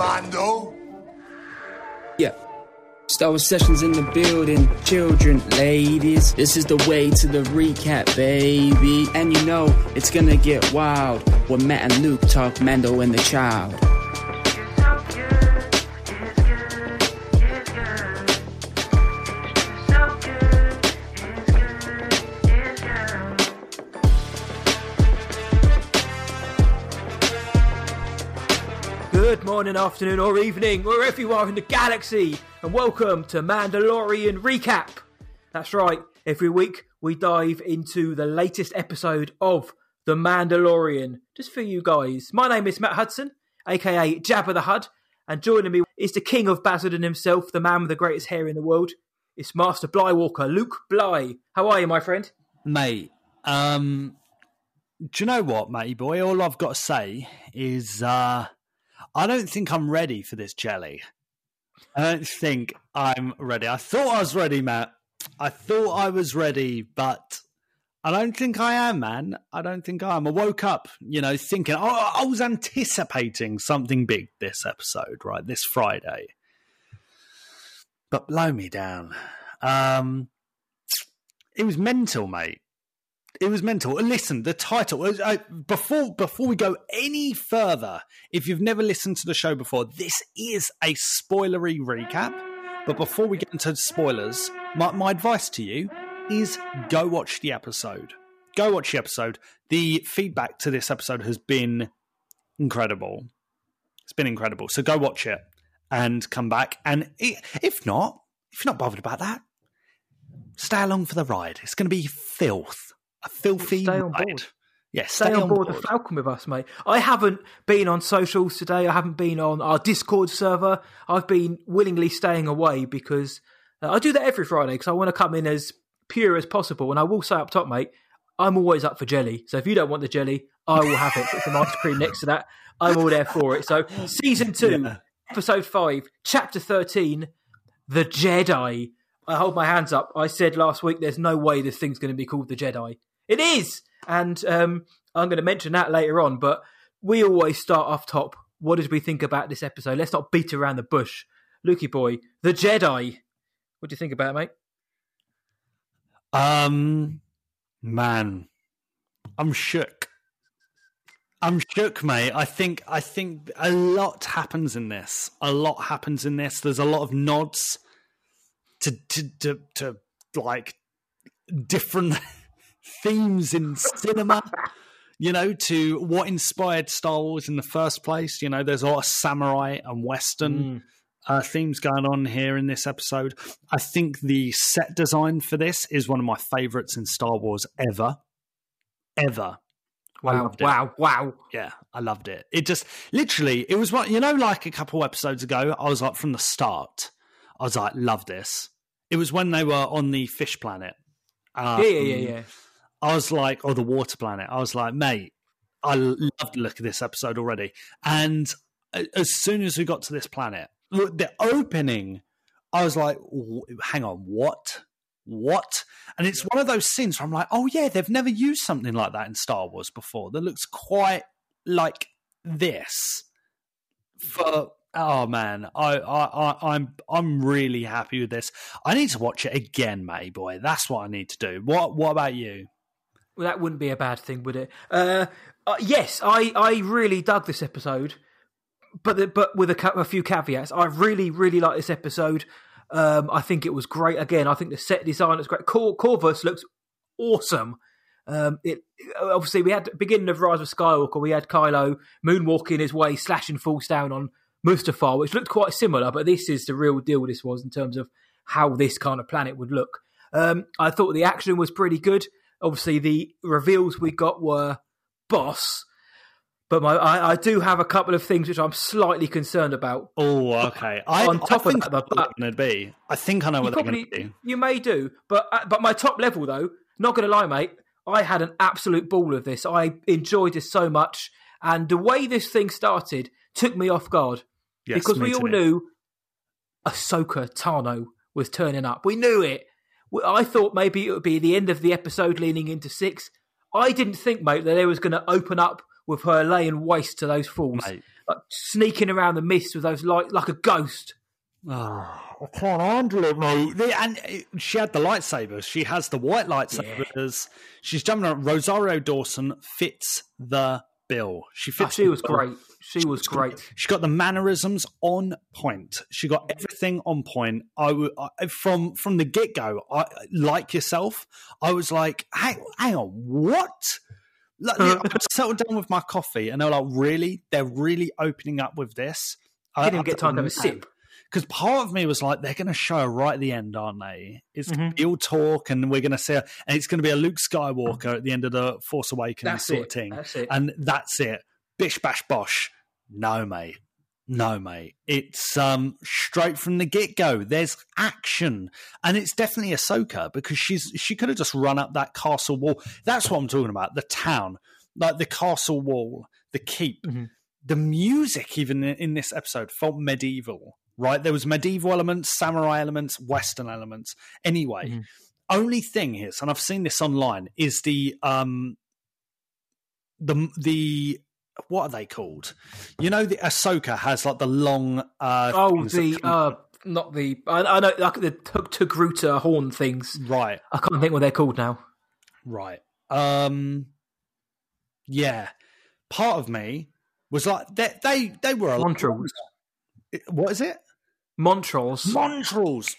Mando. Yeah. Star Wars sessions in the building, children, ladies. This is the way to the recap, baby. And you know it's gonna get wild when Matt and Luke talk Mando and the child. Morning, afternoon, or evening, wherever you are in the galaxy, and welcome to Mandalorian Recap. That's right, every week we dive into the latest episode of The Mandalorian, just for you guys. My name is Matt Hudson, aka Jabba the Hud, and joining me is the king of Basildon himself, the man with the greatest hair in the world. It's Master Blywalker, Luke Bly. How are you, my friend? mate. Um, do you know what, matey boy? All I've got to say is, uh, I don't think I'm ready for this jelly. I don't think I'm ready. I thought I was ready, Matt. I thought I was ready, but I don't think I am, man. I don't think I am. I woke up, you know, thinking oh, I was anticipating something big this episode, right? This Friday, but blow me down. Um, it was mental, mate. It was mental. And Listen, the title uh, before before we go any further. If you've never listened to the show before, this is a spoilery recap. But before we get into spoilers, my, my advice to you is go watch the episode. Go watch the episode. The feedback to this episode has been incredible. It's been incredible. So go watch it and come back. And if not, if you're not bothered about that, stay along for the ride. It's going to be filth, a filthy Stay on ride. board. Yeah, Stay, on board, the Falcon with us, mate. I haven't been on socials today. I haven't been on our Discord server. I've been willingly staying away because uh, I do that every Friday because I want to come in as pure as possible. And I will say up top, mate, I'm always up for jelly. So if you don't want the jelly, I will have it. Put some ice cream next to that. I'm all there for it. So season two, Yeah. episode five, chapter 13, The Jedi. I hold my hands up. I said last week there's no way this thing's going to be called The Jedi. It is! And um, I'm going to mention that later on, but we always start off top. What did we think about this episode? Let's not beat around the bush. Lukey boy, The Jedi. What do you think about it, mate? Um, man, I'm shook. I'm shook, mate. I think I think a lot happens in this. A lot happens in this. There's a lot of nods to to to, to like different themes in cinema. You know, to what inspired Star Wars in the first place. You know, there's a lot of samurai and western uh, themes going on here in this episode. I think the set design for this is one of my favorites in Star Wars ever. Ever. Wow, wow, wow. Yeah, I loved it. It just literally, it was what, you know, like a couple episodes ago, I was like, from the start, I was like, love this. It was when they were on the fish planet. Um, Yeah, yeah, yeah, yeah. I was like, or the water planet. I was like, mate, I love the look of this episode already. And as soon as we got to this planet, the opening, I was like, hang on, what? What? And it's one of those scenes where I'm like, oh yeah, they've never used something like that in Star Wars before. That looks quite like this. For oh man, I, I, I I'm I'm really happy with this. I need to watch it again, May boy. That's what I need to do. What What about you? Well, that wouldn't be a bad thing, would it? Uh, uh, yes, I, I really dug this episode, but the, but with a, a few caveats. I really really like this episode. Um, I think it was great. Again, I think the set design is great. Cor- Corvus looks awesome. Um, it obviously we had beginning of Rise of Skywalker. We had Kylo moonwalking his way, slashing falls down on Mustafar, which looked quite similar. But this is the real deal. This was in terms of how this kind of planet would look. Um, I thought the action was pretty good. Obviously, the reveals we got were boss. But my, I, I do have a couple of things which I'm slightly concerned about. Oh, okay. I, On top I of think that, I know what they're going to be. I think I know You what they're going to be. you may do, but uh, but my top level though, not going to lie, mate. I had an absolute ball of this. I enjoyed this so much, and the way this thing started took me off guard Yes, because we all knew Ahsoka Tano was turning up. We knew it. We- I thought maybe it would be the end of the episode leaning into six. I didn't think, mate, that they was going to open up with her laying waste to those fools. Mate, like sneaking around the mist with those light like a ghost. Oh, I can't handle it, mate. And uh, she had the lightsabers. She has the white lightsabers. She's jumping around. Rosario Dawson fits the bill. She Oh, fits. she was bill. great. She was great. She got the mannerisms on point. She got everything on point. I I- from from the get go. I like yourself. I was like, hang, hang on, what? Like, I settled down with my coffee, and they were like, really? They're really opening up with this. I didn't even get time to have a sip. Because part of me was like, they're going to show right at the end, aren't they? It's Mm-hmm. going to be all talk, and we're going to see her, and it's going to be a Luke Skywalker at the end of the Force Awakens That's sort it. of thing That's and that's it. Bish bash bosh. No, mate. No, mate. It's um straight from the get go. There's action, and it's definitely Ahsoka because she's she could have just run up that castle wall. That's what I'm talking about. The town, like the castle wall, the keep, Mhm. the music. Even in this episode, felt medieval. Right, there was medieval elements, samurai elements, western elements. Anyway, Mhm. only thing is, and I've seen this online, is the um the the what are they called? You know, the Ahsoka has like the long. Uh, Oh, the come- uh, not the I, I know like the Tug Togruta horn things. right, I can't think what they're called now. right. Um, yeah. Part of me was like they they they were a lot Montrals. What is it? Montrals. Montrals.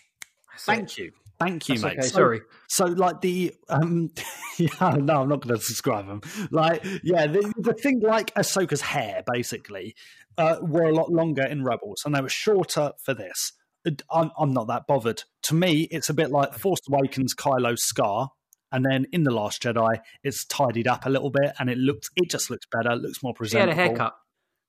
That's Thank you. Thank you, That's mate. okay, So- sorry. So, like the um, yeah, no, I'm not going to describe them. Like, yeah, the, the thing like Ahsoka's hair, basically, uh, were a lot longer in Rebels, and they were shorter for this. I'm, I'm not that bothered. To me, it's a bit like Force Awakens Kylo's scar, and then in the Last Jedi, it's tidied up a little bit, and it looks, it just looks better, looks more presentable. She had a haircut.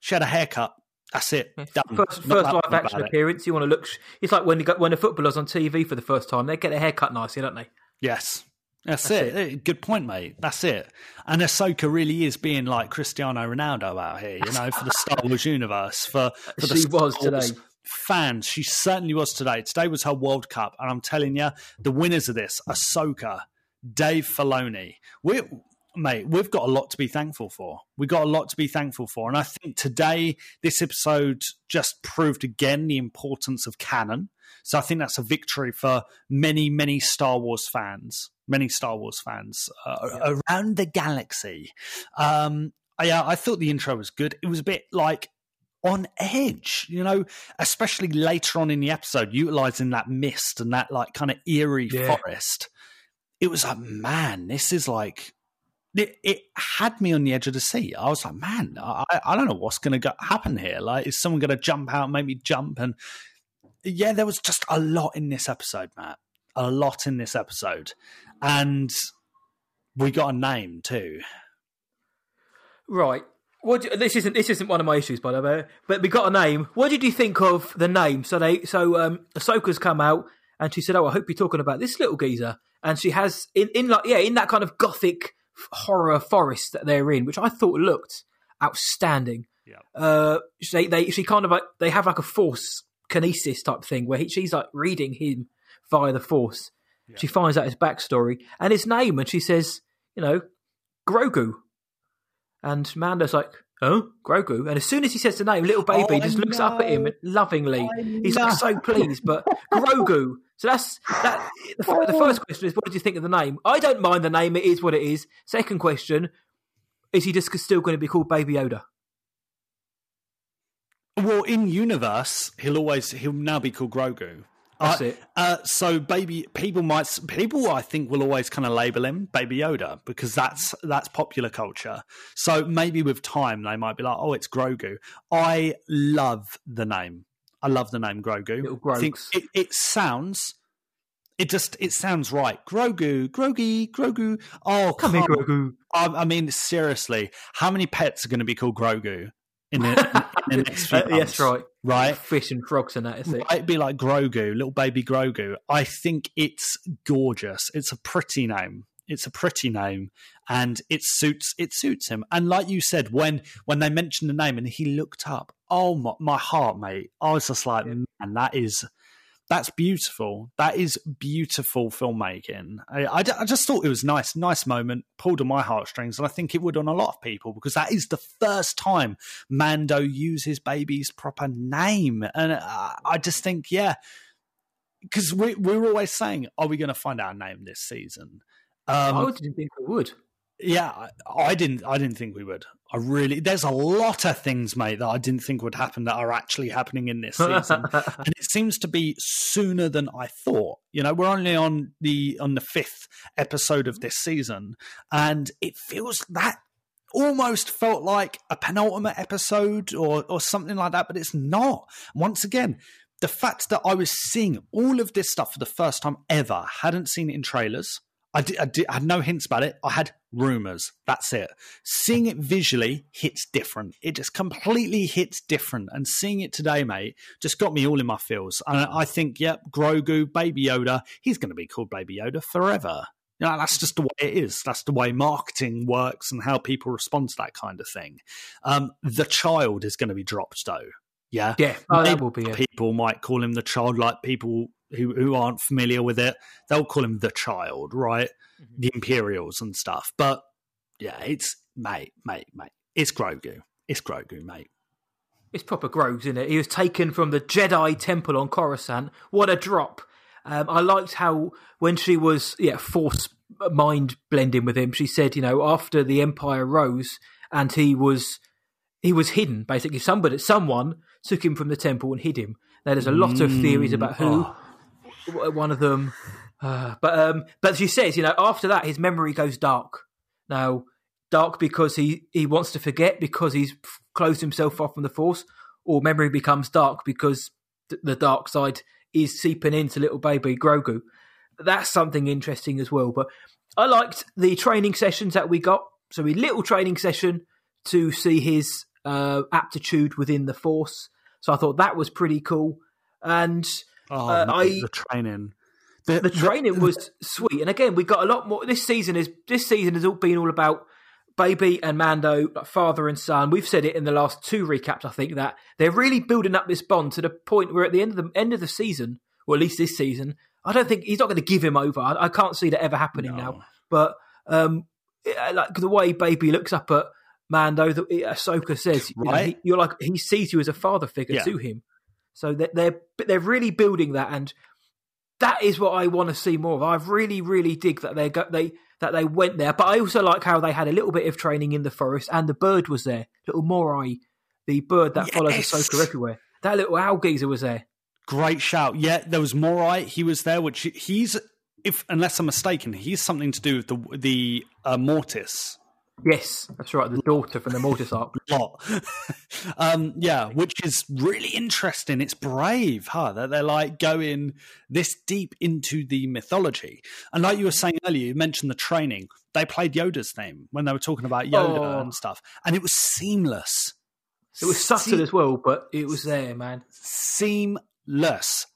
She had a haircut. That's it. Done. First, Not first that live action about it. appearance. You want to look. It's like when you got when the footballers on TV for the first time. They get their hair cut nicely, don't they? Yes. That's, That's it. Eh, Good point, mate. That's it. And Ahsoka really is being like Cristiano Ronaldo out here, you know, for the Star Wars universe, for, for the She Star was Wars fans. She certainly was today. Today was her World Cup, and I'm telling you, the winners of this, Ahsoka, Dave Filoni. We, mate, we've got a lot to be thankful for. We've got a lot to be thankful for, and I think today this episode just proved again the importance of canon. So I think that's a victory for many, many Star Wars fans, many Star Wars fans uh, around the galaxy. Um, yeah, I thought the intro was good. It was a bit like on edge, you know, especially later on in the episode, utilizing that mist and that like kind of eerie Yeah. forest. It was like, man, this is like. It, it had me on the edge of the seat. I was like, man, I, I don't know what's going to happen here. Like, is someone going to jump out, and make me jump? And yeah, there was just a lot in this episode, Matt. A lot in this episode, and we got a name too. Right. What do this isn't this isn't one of my issues, by the way. But we got a name. What did you think of the name? So they so um Ahsoka's come out and she said, "Oh, I hope you're talking about this little geezer." And she has in in like yeah in that kind of gothic horror forest that they're in, which I thought looked outstanding. Yeah. Uh, they they she kind of like they have like a force kinesis type thing where he, she's like reading him via the force. She finds out his backstory and his name, and she says, you know, Grogu. And Mando's like, oh, Grogu. And as soon as he says the name, little baby Oh, just looks up at him lovingly. I He's like so pleased, but Grogu. So that's that. The, f- the first question is, what did you think of the name? I don't mind the name; it is what it is. Second question: Is he just still going to be called Baby Yoda? Well, in universe, he'll always he'll now be called Grogu. That's Uh, it. Uh, so, baby, people might people I think will always kind of label him Baby Yoda because that's that's popular culture. So maybe with time they might be like, oh, it's Grogu. I love the name. I love the name Grogu. I think it, it sounds. It just it sounds right. Grogu, Grogi, Grogu. Oh, Come here, Grogu. I, I mean, seriously, how many pets are going to be called Grogu in the, in the next few Uh, months? yes, right. Right? Fish and frogs and that is it. It'd be like Grogu, little baby Grogu. I think it's gorgeous. It's a pretty name. It's a pretty name, and it suits it suits him. And like you said, when when they mentioned the name and he looked up, oh my, my heart, mate! I was just like, man, that is That's beautiful. That is beautiful filmmaking. I, I, I, just thought it was nice, nice moment, pulled on my heartstrings, and I think it would on a lot of people because that is the first time Mando uses baby's proper name, and I, I just think, yeah, because we were always saying, are we going to find our name this season? Um, I didn't think we would. Yeah, I didn't. I didn't think we would. I really. There's a lot of things, mate, that I didn't think would happen that are actually happening in this season, and it seems to be sooner than I thought. You know, we're only on the on the fifth episode of this season, and it feels that almost felt like a penultimate episode or or something like that, but it's not. Once again, the fact that I was seeing all of this stuff for the first time ever, hadn't seen it in trailers I, did, I, did, I had no hints about it. I had rumors. That's it. Seeing it visually hits different. It just completely hits different. And seeing it today, mate, just got me all in my feels. And I think, yep, Grogu, Baby Yoda, he's going to be called Baby Yoda forever. You know, that's just the way it is. That's the way marketing works and how people respond to that kind of thing. Um, the child is going to be dropped, though. Yeah, yeah, oh, that will be. It. People might call him the child, like people who who aren't familiar with it, they'll call him the child, right? Mm-hmm. The Imperials and stuff. But yeah, it's mate, mate, mate. It's Grogu. It's Grogu, mate. It's proper Grogu, isn't it? He was taken from the Jedi Temple on Coruscant. What a drop! Um, I liked how when she was yeah force mind blending with him, she said, you know, after the Empire rose and he was he was hidden. Basically, somebody someone took him from the temple and hid him. Now, there's a lot of theories about who. Oh one of them. Uh, but um, but she says, you know, after that, his memory goes dark. Now, dark because he he wants to forget because he's closed himself off from the Force, or memory becomes dark because th- the dark side is seeping into little baby Grogu. That's something interesting as well. But I liked the training sessions that we got. So we little training session to see his uh, aptitude within the Force. So I thought that was pretty cool. And Oh, uh, I, the training. The, the training the, was sweet, and again, we got a lot more. This season is this season has all been all about Baby and Mando, like father and son. We've said it in the last two recaps. I think that they're really building up this bond to the point where at the end of the end of the season, or at least this season, I don't think he's not going to give him over. I, I can't see that ever happening no. now. But um, like the way Baby looks up at Mando, the, Ahsoka says, right? you are like he sees you as a father figure yeah. to him. So they're they're really building that, and that is what I want to see more of. I really, really dig that they they that they went there, but I also like how they had a little bit of training in the forest, and the bird was there, little Morai, the bird that yes. follows Ahsoka everywhere. That little owl geezer was there. Great shout! Yeah, there was Morai. He was there, which he's if unless I'm mistaken, he's something to do with the the uh, Mortis Yes, that's right. The daughter from the Mortis arc. Lot. um, yeah, which is really interesting. It's brave, huh? That they're like going this deep into the mythology. And like you were saying earlier, you mentioned the training. They played Yoda's theme when they were talking about Yoda oh. and stuff, and it was seamless. It was subtle Se- as well, but it was there, man. Seamless.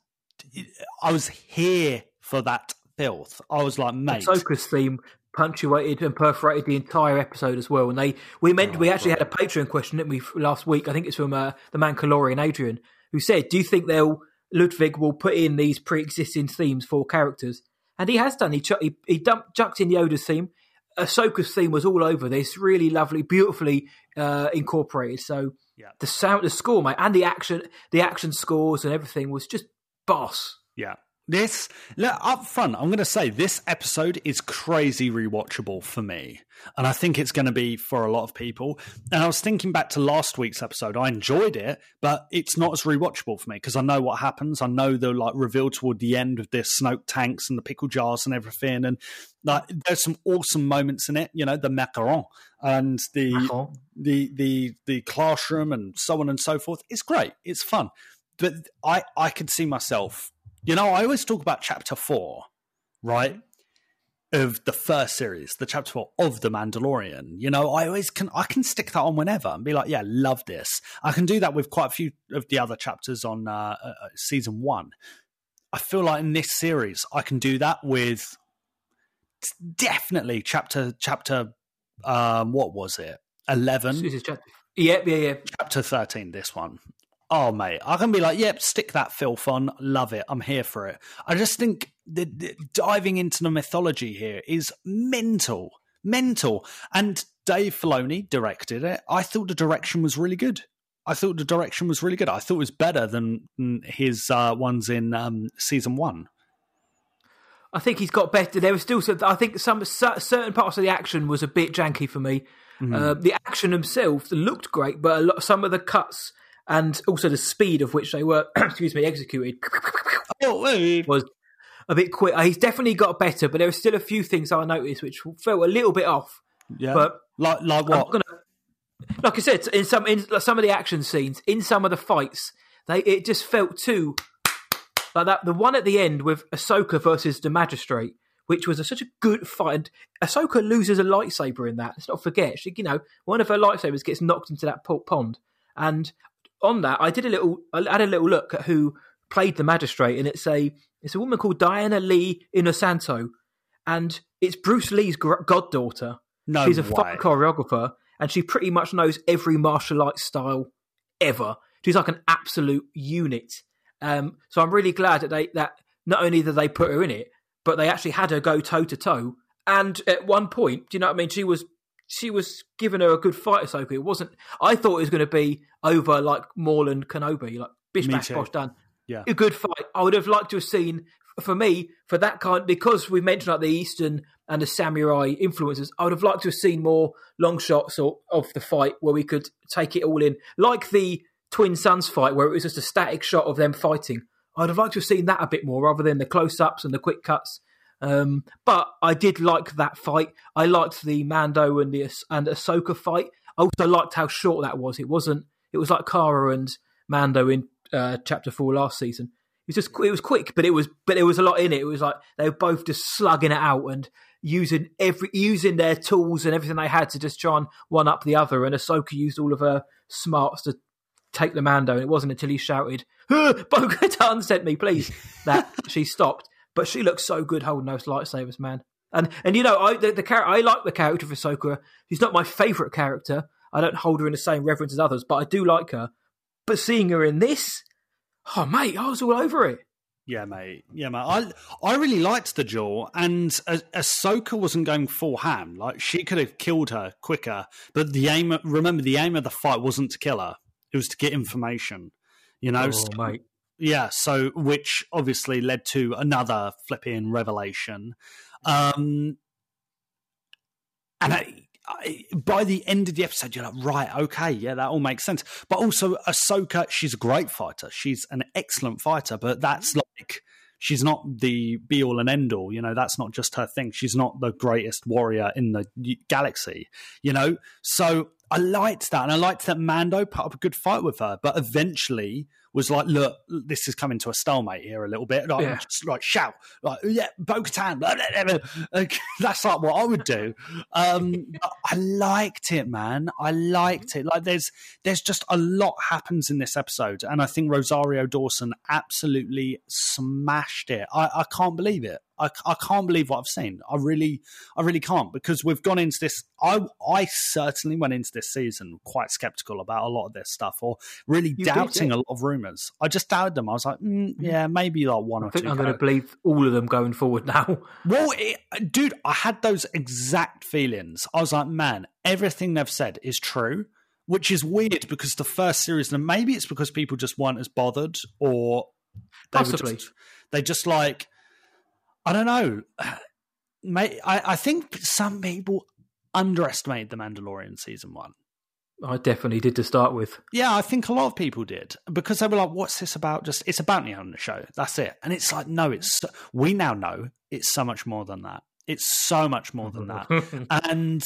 I was here for that filth. I was like, mate. Ahsoka's theme punctuated and perforated the entire episode as well. And they we meant oh, we actually had a Patreon question, didn't we, last week? I think it's from uh, the man Calorian Adrian, who said, "Do you think they'll Ludwig will put in these pre-existing themes for characters?" And he has done. He ch- he, he dumped chucked in Yoda's theme. Ahsoka's theme was all over this, really lovely, beautifully uh, incorporated. So yeah. the sound, the score, mate, and the action, the action scores and everything was just boss. Yeah, this look, up front, I'm going to say this episode is crazy rewatchable for me, and I think it's going to be for a lot of people. And I was thinking back to last week's episode. I enjoyed it, but it's not as rewatchable for me because I know what happens. I know the like reveal toward the end of the Snoke tanks and the pickle jars and everything, and like there's some awesome moments in it. You know, the macaron and the macaron. the the the classroom and so on and so forth. It's great. It's fun, but I I could see myself you know, I always talk about chapter four, right? Of the first series, the chapter four of The Mandalorian. You know, I always can I can stick that on whenever and be like, yeah, love this. I can do that with quite a few of the other chapters on uh, uh, uh season one. I feel like in this series, I can do that with definitely chapter chapter um what was it 11 chapter, yeah yeah yeah chapter 13 this one Oh, mate, I can be like, yep, stick that filth on. Love it. I'm here for it. I just think the, the, diving into the mythology here is mental, mental. And Dave Filoni directed it. I thought the direction was really good. I thought the direction was really good. I thought it was better than his uh, ones in um, season one. I think he's got better. There was still, some, I think, some certain parts of the action was a bit janky for me. Mm-hmm. Uh, the action themselves looked great, but lot, some of the cuts and also the speed of which they were, excuse me, executed oh, was a bit quick. Uh, he's definitely got better, but there were still a few things I noticed which felt a little bit off. Yeah, but like like what? Gonna, like I said, in some in some of the action scenes, in some of the fights, they it just felt too like that. The one at the end with Ahsoka versus the Magistrate, which was a, such a good fight. And Ahsoka loses a lightsaber in that. Let's not forget, she, you know, one of her lightsabers gets knocked into that pond, and on that, I did a little, I had a little look at who played the magistrate, and it's a it's a woman called Diana Lee Inosanto, and it's Bruce Lee's goddaughter. No, she's a fight choreographer, and she pretty much knows every martial arts style ever. She's like an absolute unit. Um, so I'm really glad that they that not only did they put her in it, but they actually had her go toe to toe. And at one point, do you know what I mean? She was she was giving her a good fight, Ahsoka. It wasn't. I thought it was going to be over like Maul and Kenobi, like bish bash bosh done. Yeah, a good fight. I would have liked to have seen for me for that kind because we mentioned like the Eastern and the samurai influences. I would have liked to have seen more long shots or, of the fight where we could take it all in, like the twin suns fight where it was just a static shot of them fighting. I'd have liked to have seen that a bit more rather than the close ups and the quick cuts um, but I did like that fight. I liked the Mando and the and Ahsoka fight. I also liked how short that was. It wasn't. It was like Cara and Mando in uh, Chapter Four last season. It was just it was quick, but it was but there was a lot in it. It was like they were both just slugging it out and using every using their tools and everything they had to just try and one up the other. And Ahsoka used all of her smarts to take the Mando. And it wasn't until he shouted, "Bo-Katan sent me, please," that she stopped. But she looks so good holding those lightsabers, man. And and you know, I the, the character I like the character of Ahsoka. She's not my favorite character. I don't hold her in the same reverence as others, but I do like her. But seeing her in this, oh mate, I was all over it. Yeah, mate. Yeah, mate. I I really liked the jaw, and ah- Ahsoka wasn't going full ham. Like she could have killed her quicker, but the aim. Remember, the aim of the fight wasn't to kill her; it was to get information. You know, oh, so, mate. Yeah, so which obviously led to another flipping revelation. Um, and I, I, by the end of the episode, you're like, right, okay, yeah, that all makes sense. But also, Ahsoka, she's a great fighter. She's an excellent fighter, but that's like, she's not the be all and end all. You know, that's not just her thing. She's not the greatest warrior in the galaxy, you know? So I liked that. And I liked that Mando put up a good fight with her. But eventually, was like, look, this is coming to a stalemate here a little bit. Like, yeah. just like shout, like, yeah, Bo Katan. That's like what I would do. Um, I liked it, man. I liked it. Like, there's there's just a lot happens in this episode, and I think Rosario Dawson absolutely smashed it. I, I can't believe it. I, I can't believe what I've seen. I really, I really can't because we've gone into this. I, I certainly went into this season quite skeptical about a lot of this stuff, or really you doubting did, yeah. a lot of rumors. I just doubted them. I was like, mm, mm-hmm. yeah, maybe like one I or think two. I'm going to believe all of them going forward now. well, it, dude, I had those exact feelings. I was like, man, everything they've said is true. Which is weird because the first series, and maybe it's because people just weren't as bothered, or they possibly just, they just like I don't know. Mate, I, I think some people underestimated the Mandalorian season one. I definitely did to start with. Yeah, I think a lot of people did because they were like, "What's this about?" Just it's a bounty hunter show. That's it. And it's like, no, it's we now know it's so much more than that. It's so much more than that. and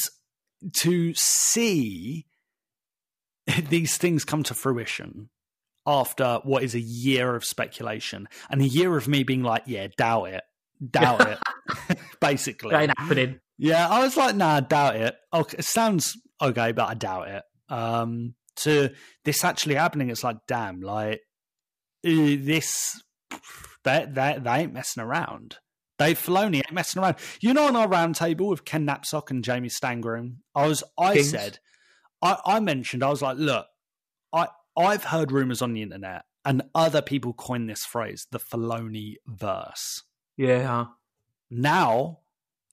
to see these things come to fruition after what is a year of speculation and a year of me being like, "Yeah, doubt it." Doubt it. Basically, ain't happening. Yeah, I was like, nah, doubt it. Okay, it sounds okay, but I doubt it. Um, to this actually happening, it's like, damn, like this, they, they, they ain't messing around. Dave Filoni ain't messing around. You know, on our roundtable with Ken Napzok and Jamie Stangroom, I was, I Kings. said, I, I mentioned, I was like, look, I I've heard rumors on the internet, and other people coin this phrase, the Filoni verse. Yeah. Now,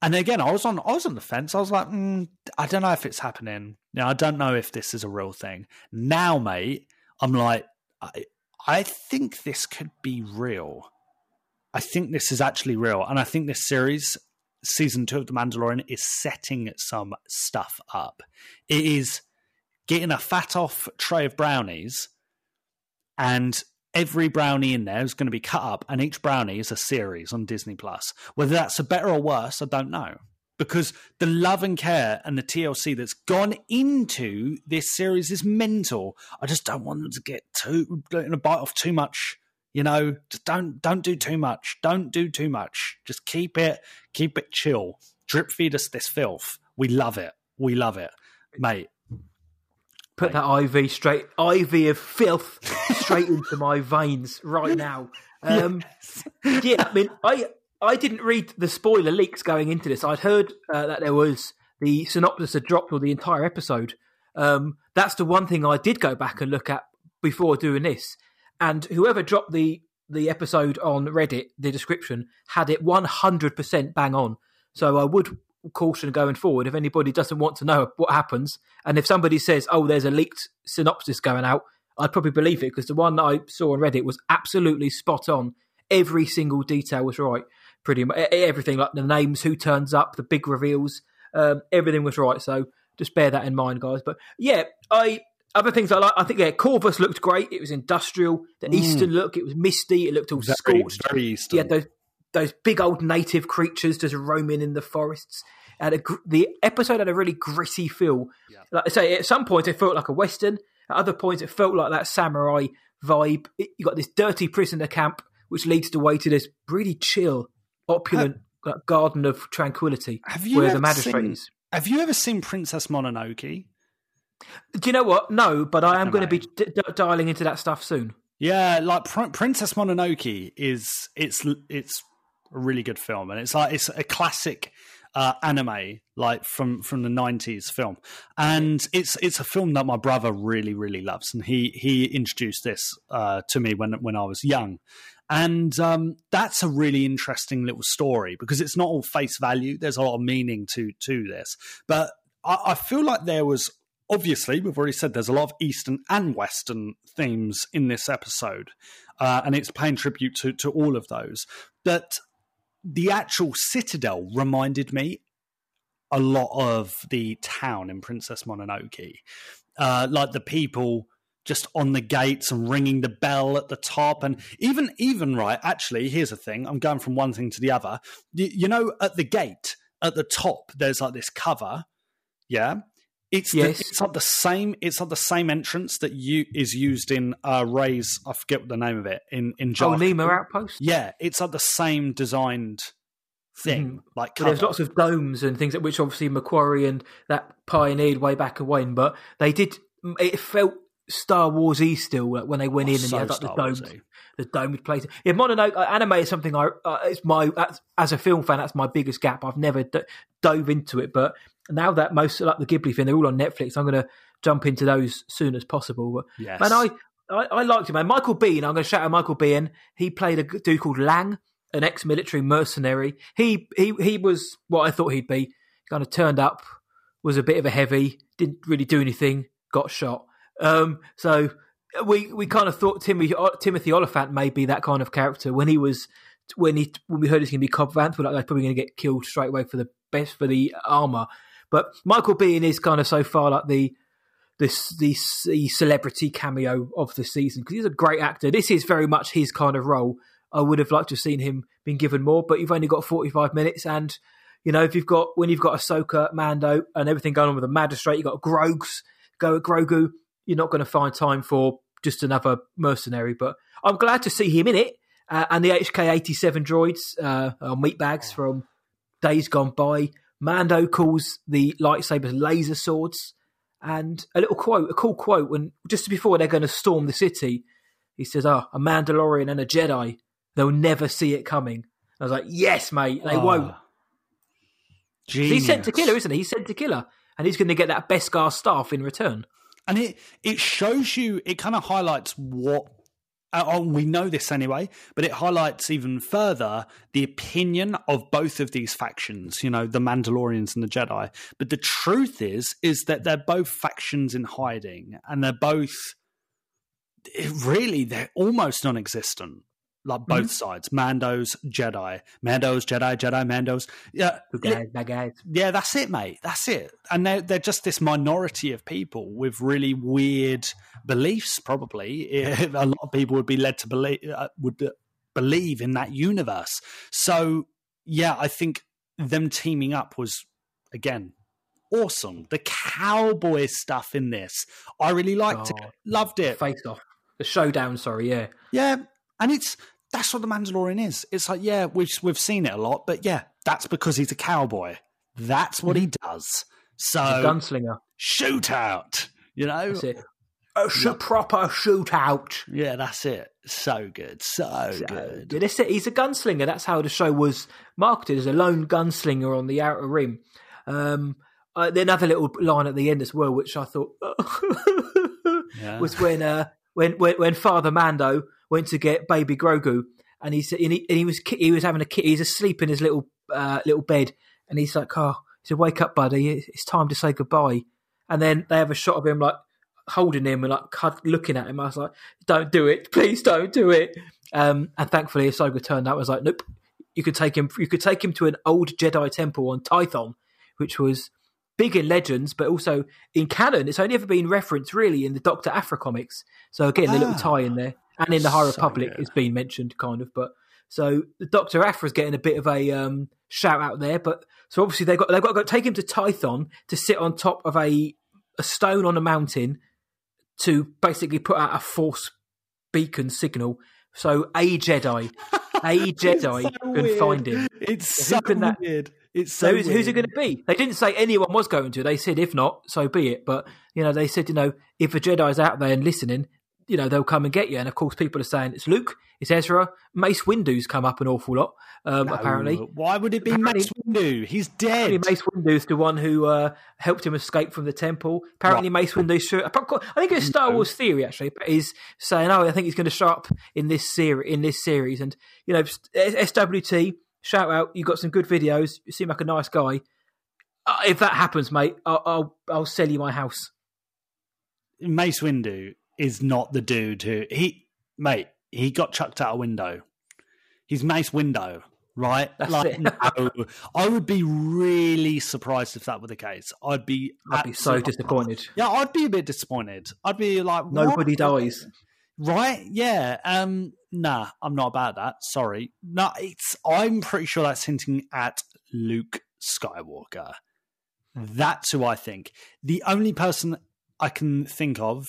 and again, I was on I was on the fence. I was like, mm, I don't know if it's happening. Now, I don't know if this is a real thing. Now, mate, I'm like, I, I think this could be real. I think this is actually real, and I think this series, season two of The Mandalorian, is setting some stuff up. It is getting a fat off tray of brownies, and every brownie in there is going to be cut up, and each brownie is a series on Disney Plus. Whether that's a better or worse, I don't know. Because the love and care and the TLC that's gone into this series is mental. I just don't want them to get too in a bite off too much. You know, just don't don't do too much. Don't do too much. Just keep it keep it chill. Drip feed us this filth. We love it. We love it, mate. Put that IV straight, IV of filth straight into my veins right now. Um, yeah, I mean, I I didn't read the spoiler leaks going into this. I'd heard uh, that there was the synopsis had dropped for the entire episode. Um, that's the one thing I did go back and look at before doing this. And whoever dropped the the episode on Reddit, the description had it one hundred percent bang on. So I would caution going forward if anybody doesn't want to know what happens, and if somebody says, "Oh, there's a leaked synopsis going out," I'd probably believe it because the one that I saw on Reddit was absolutely spot on. Every single detail was right, pretty much everything like the names, who turns up, the big reveals, um, everything was right. So just bear that in mind, guys. But yeah, I other things I like. I think yeah, Corvus looked great. It was industrial. The mm. Eastern look, it was misty. It looked all very, scorched. Very Eastern. Yeah, those those big old native creatures just roaming in the forests. And the episode had a really gritty feel. Yeah. Like I say, at some points it felt like a western. At other points, it felt like that samurai vibe. It, you got this dirty prisoner camp, which leads the way to this really chill, opulent have, garden of tranquility, have you where the magistrate seen, is. Have you ever seen Princess Mononoke? Do you know what? No, but I am going to be d- d- dialing into that stuff soon. Yeah, like Pr- Princess Mononoke is it's it's a really good film, and it's like it's a classic uh, anime like from from the 90s film. And it's it's a film that my brother really really loves. And he he introduced this uh, to me when when I was young. And um, that's a really interesting little story because it's not all face value. There's a lot of meaning to to this. But I, I feel like there was obviously we've already said there's a lot of eastern and western themes in this episode uh, and it's paying tribute to to all of those. But the actual citadel reminded me a lot of the town in Princess Mononoke. Uh, like the people just on the gates and ringing the bell at the top and even even right actually here's the thing i'm going from one thing to the other you, you know at the gate at the top there's like this cover yeah it's yes. the, it's like the same. It's like the same entrance that you is used in uh, Rey's. I forget what the name of it in in Jar. Oh, Niima Outpost. Yeah, it's like the same designed thing. Mm. Like there's lots of domes and things that which obviously McQuarrie and that pioneered way back when, but they did. It felt Star Warsy still when they went oh, in and so had like the domes. The domed place. Yeah, Mononoke uh, anime is something I. Uh, it's my as a film fan. That's my biggest gap. I've never d- dove into it, but now that most like the Ghibli thing, they're all on Netflix. I'm going to jump into those soon as possible. But yes. man, I, I, I liked him. Man, Michael Biehn. I'm going to shout out Michael Biehn. He played a dude called Lang, an ex-military mercenary. He he he was what I thought he'd be. Kind of turned up, was a bit of a heavy, didn't really do anything, got shot. Um, so we we kind of thought Timothy Timothy Olyphant may be that kind of character when he was when he when we heard he's going to be Cobb Vanth, we're like, they're probably going to get killed straight away for the best for the armor. But Michael Biehn is kind of so far like the this the, the celebrity cameo of the season because he's a great actor. This is very much his kind of role. I would have liked to have seen him been given more, but you've only got 45 minutes and you know, if you've got when you've got Ahsoka, Mando, and everything going on with the Magistrate, you've got Grogu's go at Grogu. You're not going to find time for just another mercenary. But I'm glad to see him in it. Uh, and the HK87 droids, uh, or meatbags from days gone by. Mando calls the lightsabers laser swords. And a little quote, a cool quote, when just before they're going to storm the city, he says, "Ah, oh, a Mandalorian and a Jedi, they'll never see it coming." I was like, "Yes, mate, they oh, won't." He's sent to killer, isn't he? He's sent to killer, and he's going to get that Beskar staff in return. and it it shows you. It kind of highlights what. Uh, oh, we know this anyway, but it highlights even further the opinion of both of these factions. You know, the Mandalorians and the Jedi. But the truth is, is that they're both factions in hiding, and they're both really they're almost non-existent like both mm-hmm. sides mandos jedi. Mandos jedi jedi mandos. Yeah guys, guys. yeah that's it mate. That's it. And they're, they're just this minority of people with really weird beliefs probably. A lot of people would be led to believe uh, would believe in that universe. So yeah i think them teaming up was again awesome. The cowboy stuff in this i really liked oh, it loved it. Face off. The showdown, sorry, yeah. Yeah, and it's that's what the Mandalorian is. It's like, yeah, we've we've seen it a lot, but yeah, that's because he's a cowboy. That's what he mm-hmm. does. So gunslinger, shootout. You know. A sh- proper shootout. Yeah, that's it. So good, so, so good. Yeah, that's it. He's a gunslinger. That's how the show was marketed as a lone gunslinger on the outer rim. Um, uh, another little line at the end as well, which I thought yeah. was when uh, when, when when Father Mando went to get baby Grogu, and he said, and he, and he was he was having a kid, he's asleep in his little uh, little bed, and he's like, "Oh," he said, "Wake up, buddy, it's time to say goodbye." And then they have a shot of him like holding him and like looking at him. I was like, "Don't do it, please don't do it." Um, and thankfully, Ahsoka turned out was like, "Nope, you could take him. You could take him to an old Jedi temple on Tython, which was big in Legends, but also in canon. It's only ever been referenced really in the Doctor Aphra comics. So again, ah, the little tie in there, and in the High Republic, it's been mentioned kind of. But so the Doctor Aphra's getting a bit of a um, shout out there. But so obviously they've got they've got to take him to Tython to sit on top of a a stone on a mountain to basically put out a force beacon signal. So a Jedi, a Jedi so can weird. find him. It's so weird. It's so, so who's, who's, it going to be? They didn't say anyone was going to. They said if not, so be it. But you know, they said you know if a Jedi's out there and listening, you know they'll come and get you. And of course, people are saying it's Luke, it's Ezra, Mace Windu's come up an awful lot. Um, no, apparently, why would it be apparently, Mace Windu? He's dead. Mace Windu's the one who uh, helped him escape from the temple. Apparently, Mace Windu. I think it's Star Wars theory actually, but he's saying, "Oh, I think he's going to show up in this series." In this series, and you know, SWT shout out, you got some good videos. You seem like a nice guy. Uh, if that happens, mate, I'll, I'll, I'll sell you my house. Mace Windu is not the dude who he mate. He got chucked out a window. He's Mace Window, right? That's like, it. no, I would be really surprised if that were the case. I'd be, I'd be so disappointed. Yeah, I'd be a bit disappointed. I'd be like, nobody dies. Right? Yeah. Um. Nah, I'm not about that. Sorry. No, it's. I'm pretty sure that's hinting at Luke Skywalker. That's who I think. The only person I can think of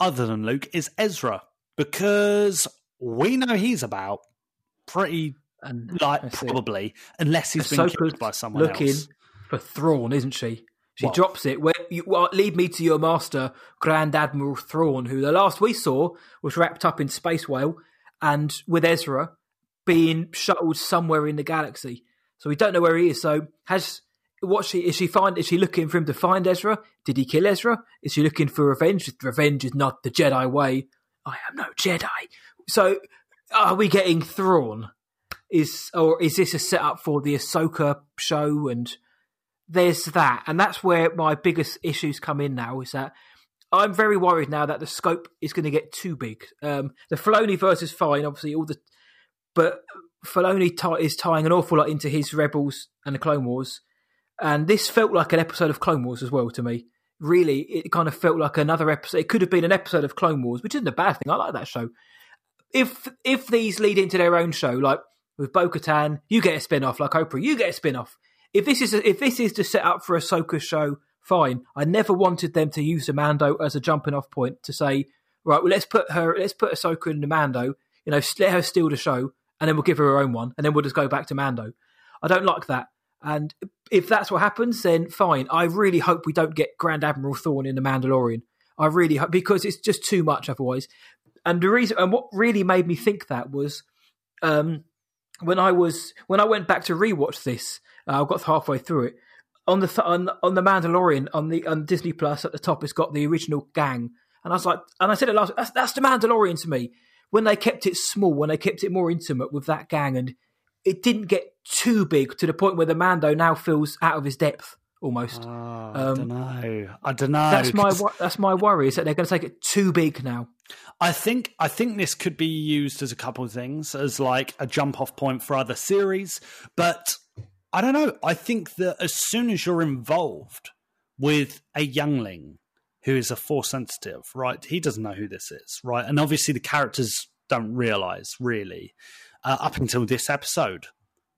other than Luke is Ezra because we know he's about pretty and like probably unless he's Ahsoka's been killed by someone looking else. for Thrawn, isn't she? She what? drops it. Where you well, lead me to your master, Grand Admiral Thrawn, who the last we saw was wrapped up in space whale, and with Ezra being shuttled somewhere in the galaxy. So we don't know where he is. So has what she is she find is she looking for him to find Ezra? Did he kill Ezra? Is she looking for revenge? Revenge is not the Jedi way. I am no Jedi. So are we getting Thrawn? Is or is this a setup for the Ahsoka show and there's that, and that's where my biggest issues come in now. Is that I'm very worried now that the scope is going to get too big. Um, the Filoni verse is fine, obviously, all the, but Filoni t- is tying an awful lot into his Rebels and the Clone Wars, and this felt like an episode of Clone Wars as well to me. Really, it kind of felt like another episode. It could have been an episode of Clone Wars, which isn't a bad thing. I like that show. If if these lead into their own show, like with Bo Katan, you get a spin off. Like Oprah, you get a spin off if this is if this is to set up for a Ahsoka show, fine. I never wanted them to use the Mando as a jumping off point to say, right, well, let's put her, let's put Ahsoka in the Mando. You know, let her steal the show, and then we'll give her her own one, and then we'll just go back to Mando. I don't like that. And if that's what happens, then fine. I really hope we don't get Grand Admiral Thrawn in the Mandalorian. I really hope because it's just too much otherwise. And the reason, and what really made me think that was um, when I was when I went back to rewatch this, uh, I got halfway through it. on the on, on the Mandalorian on the on Disney Plus at the top, it's got the original gang, and I was like, and I said it last, that's, that's the Mandalorian to me. When they kept it small, when they kept it more intimate with that gang, and it didn't get too big to the point where the Mando now feels out of his depth almost. Oh, Um, I don't know. I don't know. That's my that's my worry is that they're going to take it too big now. I think I think this could be used as a couple of things, as like a jump off point for other series. But I don't know. I think that as soon as you're involved with a youngling who is a force sensitive, right? He doesn't know who this is, right? And obviously the characters don't realize really uh, up until this episode,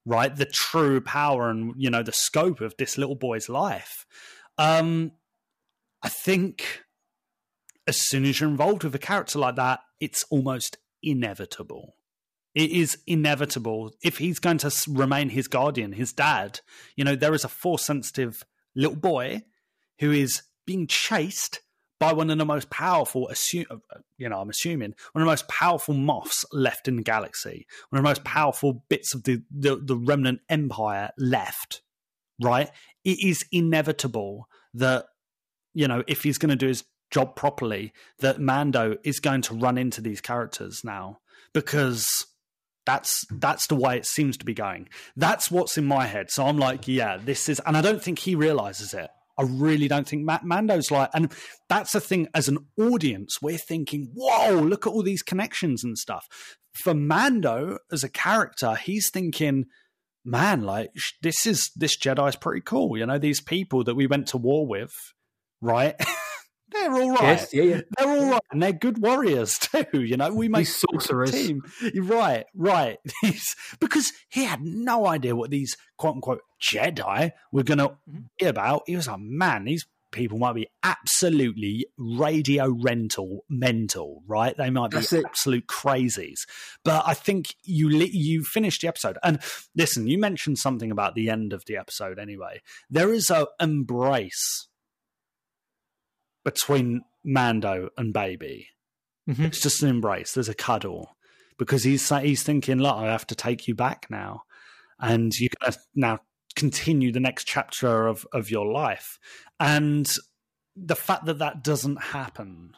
right? The true power and you know the scope of this little boy's life. Um, I think as soon as you're involved with a character like that, it's almost inevitable. It is inevitable. If he's going to remain his guardian, his dad, you know, there is a force sensitive little boy who is being chased by one of the most powerful, assu- uh, you know, I'm assuming, one of the most powerful Moffs left in the galaxy, one of the most powerful bits of the, the, the remnant empire left, right? It is inevitable that, you know, if he's going to do his job properly that Mando is going to run into these characters now because that's that's the way it seems to be going. That's what's in my head. So I'm like, yeah, this is, and I don't think he realizes it. I really don't think Ma- Mando's like, and that's the thing. As an audience, we're thinking, whoa, look at all these connections and stuff. For Mando as a character, he's thinking, man, like this is this Jedi's pretty cool. You know, these people that we went to war with, right? they're all right. Yes, yeah, yeah. They're all right, and they're good warriors too. You know, we make These sorcerers. team. Right, right. Because he had no idea what these quote unquote Jedi were going to Mm-hmm. be about. He was like, man, these people might be absolutely radio rental mental, right? They might be absolute crazies. But I think you li- you finished the episode, and listen, you mentioned something about the end of the episode. Anyway, there is a embrace between Mando and Baby. Mhm. It's just an embrace. There's a cuddle because he's he's thinking, "Look, I have to take you back now, and you're gonna now continue the next chapter of of your life." And the fact that that doesn't happen,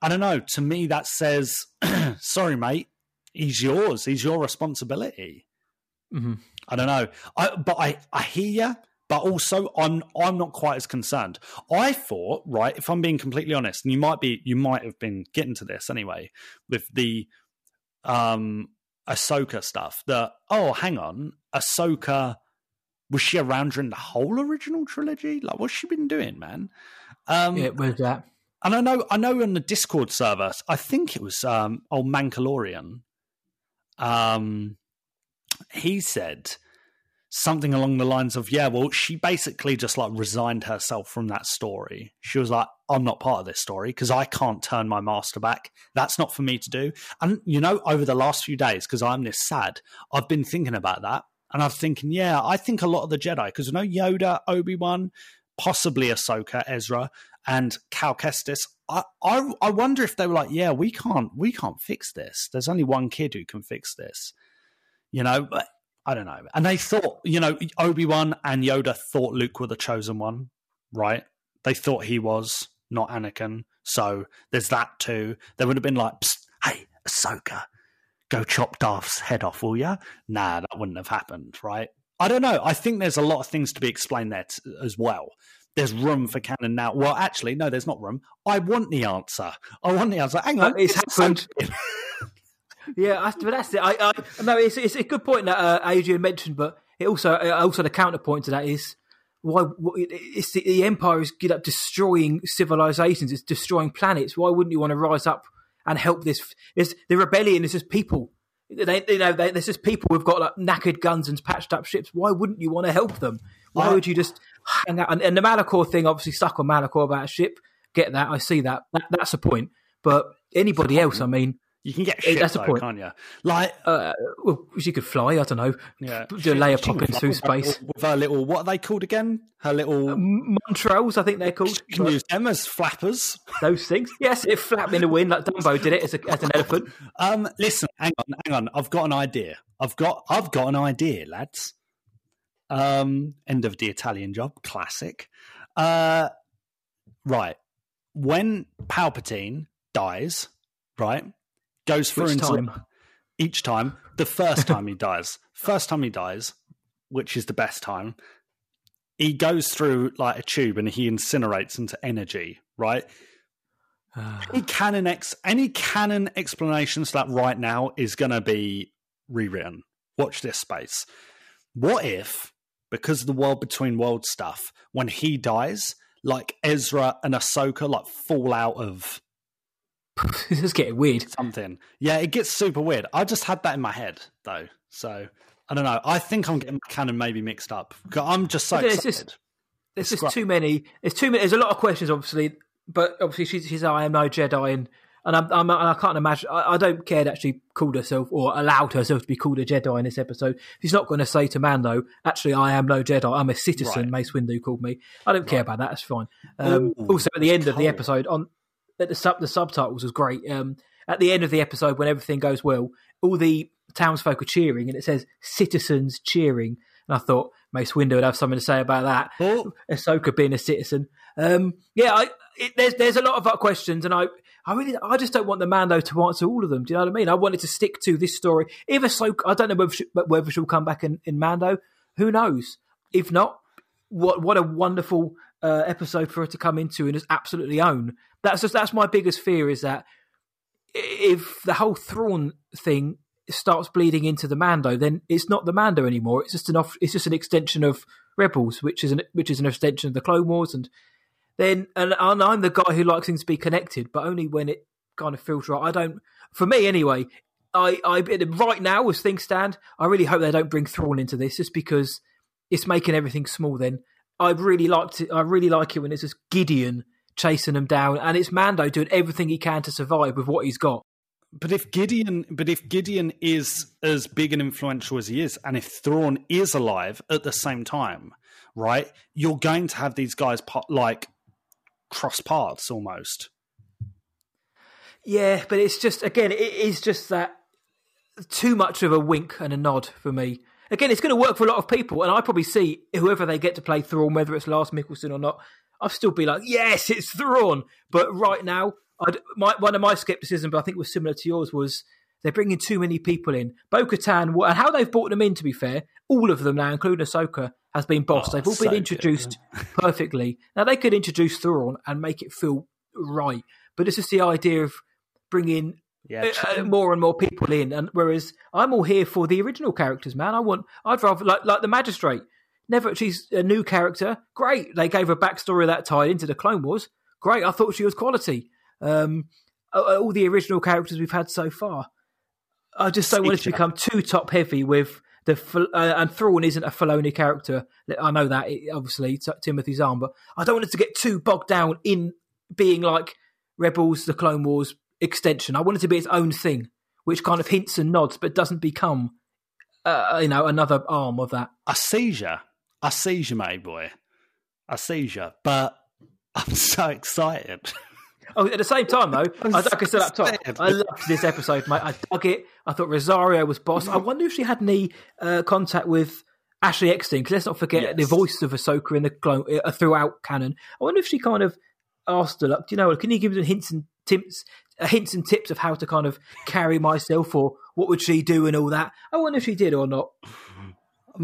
I don't know. To me, that says, "Sorry, mate. He's yours. He's your responsibility." Mhm. I don't know. I, but I, I hear you, but also I'm I'm not quite as concerned. I thought, right, if I'm being completely honest, and you might be you might have been getting to this anyway, with the um Ahsoka stuff, that oh, hang on, Ahsoka was she around during the whole original trilogy? Like what's she been doing, man? Um Yeah, with that. and I know, I know, on the Discord server, I think it was um, old Mancalorian. Um, he said something along the lines of, "Yeah, well, she basically just like resigned herself from that story. She was like, I'm not part of this story because I can't turn my master back. That's not for me to do." And you know, over the last few days, because I'm this sad, I've been thinking about that, and I'm thinking, yeah, I think a lot of the Jedi, because you know, Yoda, Obi Wan, possibly Ahsoka, Ezra, and Cal Kestis. I, I I wonder if they were like, yeah, we can't we can't fix this. There's only one kid who can fix this. You know, I don't know. And they thought, you know, Obi Wan and Yoda thought Luke were the chosen one, right? They thought he was not Anakin. So there's that too. They would have been like, hey, Ahsoka, go chop Darth's head off, will ya? Nah, that wouldn't have happened, right? I don't know. I think there's a lot of things to be explained there t- as well. There's room for canon now. Well, actually, no, there's not room. I want the answer. I want the answer. Hang on, it's happened. Yeah, but that's it. I, I no, it's it's a good point that uh, Adrian mentioned, but it also uh, also the counterpoint to that is why wh- it's the, the empire is good at destroying civilizations, it's destroying planets. Why wouldn't you want to rise up and help this? It's, the rebellion is just people. They, you know, they, there's just people who've got like knackered guns and patched up ships. Why wouldn't you want to help them? Why I- would you just hang out? And, and the Malachor thing, obviously, stuck on Malachor about a ship. Get that? I see that. that that's the point. But anybody else, I mean, You can get shit that's though, point. can't you? Like, uh, well, she could fly. I don't know. yeah, do a layer she- she pop can in fly through space. with her little. What are they called again? Her little. M- Montrals, I think they're called. you can use them as flappers. Those things. Yes, it flapped in the wind like Dumbo did it as, a, as an elephant. Um, listen, hang on, hang on. I've got an idea. I've got, I've got an idea, lads. Um, end of the Italian job, classic. Uh, right. When Palpatine dies, right, goes through Which into each time. The first time he dies, first time he dies, which is the best time, he goes through like a tube and he incinerates into energy, right? Ah. Any canon ex any canon explanation to that right now is going to be rewritten. Watch this space. What if, because of the world between worlds stuff, when he dies, like Ezra and Ahsoka like fall out of this is getting weird. something? Yeah, it gets super weird. I just had that in my head though, so I don't know. I think I'm getting my canon maybe mixed up. I'm just so It's excited. just- There's It's just too many. There's too many. There's a lot of questions, obviously, but obviously she's, she's I am no Jedi, and and I'm, I'm I can't imagine. I, I don't care that she called herself or allowed herself to be called a Jedi in this episode. She's not going to say to Mando, "Actually, I am no Jedi. I'm a citizen." Right. Mace Windu called me. I don't care about that. That's fine. Um, Ooh, also, at the end of the episode, on the sub the subtitles was great. Um, at the end of the episode, when everything goes well, all the townsfolk are cheering, and it says "citizens cheering." And I thought Mace Windu would have something to say about that. Oh, Ahsoka being a citizen. Um, yeah, I, it, there's there's a lot of questions, and I I really I just don't want the Mando to answer all of them. Do you know what I mean? I wanted to stick to this story. If Ahsoka, I don't know whether she, whether she'll come back in, in Mando. Who knows? If not, what what a wonderful uh, episode for her to come into and just absolutely own. That's just that's my biggest fear is that if the whole Thrawn thing starts bleeding into the Mando, then it's not the Mando anymore. It's just an off, it's just an extension of Rebels, which is an which is an extension of the Clone Wars, and then and, and I'm the guy who likes things to be connected, but only when it kind of feels right. I don't, for me anyway. I, I right now as things stand, I really hope they don't bring Thrawn into this, just because it's making everything small. Then I really liked it. I really like it when it's just Gideon chasing them down, and it's Mando doing everything he can to survive with what he's got. But if Gideon, but if Gideon is as big and influential as he is, and if Thrawn is alive at the same time, right, you're going to have these guys like cross paths almost. Yeah, but it's just again, it is just that too much of a wink and a nod for me. Again, it's going to work for a lot of people, and I probably see whoever they get to play Thrawn, whether it's Lars Mikkelsen or not. I'll still be like, yes, it's Thrawn. But right now, I'd, my, one of my skepticism, but I think was similar to yours, was they're bringing too many people in. Bo Katan, and how they've brought them in, to be fair, all of them now, including Ahsoka, has been bossed. Oh, they've all so been good. introduced perfectly. Now, they could introduce Thrawn and make it feel right, but it's just the idea of bringing Yeah, uh, more and more people in. And whereas I'm all here for the original characters, man. I want, I'd rather like like the magistrate. Never, she's a new character. Great. They gave her backstory that tied into the Clone Wars. Great. I thought she was quality. Um, all the original characters we've had so far. I just don't want it to become too top heavy with the uh, and Thrawn isn't a Filoni character. I know that obviously T- Timothy Zahn, but I don't want it to get too bogged down in being like Rebels, the Clone Wars extension. I want it to be its own thing, which kind of hints and nods, but doesn't become, uh, you know, another arm of that. a seizure, a seizure, mate, boy, a seizure. But I'm so excited. Oh, at the same time, though, I, like I said up top, I loved this episode, mate. I dug it. I thought Rosario was boss. I wonder if she had any uh, contact with Ashley Eckstein, because let's not forget Yes. the voice of Ahsoka in the clone uh, throughout canon. I wonder if she kind of asked her, like, do you know, can you give me some hints and tips, uh, hints and tips of how to kind of carry myself, or what would she do and all that? I wonder if she did or not.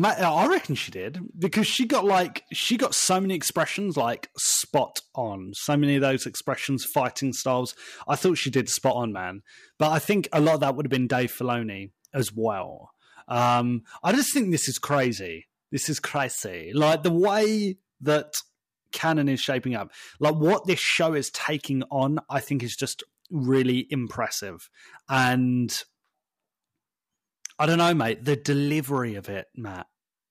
I reckon she did because she got like she got so many expressions like spot on. So many of those expressions, fighting styles. I thought she did spot on, man. But I think a lot of that would have been Dave Filoni as well. Um, I just think this is crazy. This is crazy. Like the way that canon is shaping up, like what this show is taking on, I think is just really impressive. And I don't know, mate. The delivery of it, Matt.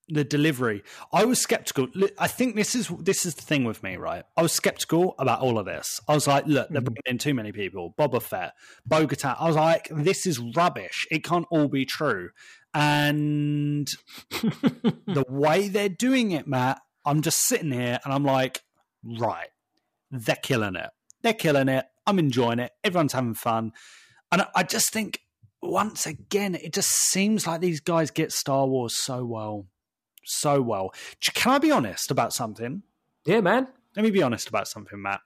The delivery. I was skeptical. I think this is this is the thing with me, right? I was skeptical about all of this. I was like, look, they're mm-hmm. bringing in too many people. Boba Fett, Bo Katan. I was like, this is rubbish. It can't all be true. And the way they're doing it, Matt, I'm just sitting here and I'm like, right, they're killing it. They're killing it. I'm enjoying it. Everyone's having fun. And I just think, once again, it just seems like these guys get Star Wars so well. so well. Can I be honest about something? Yeah, man. Let me be honest about something, Matt.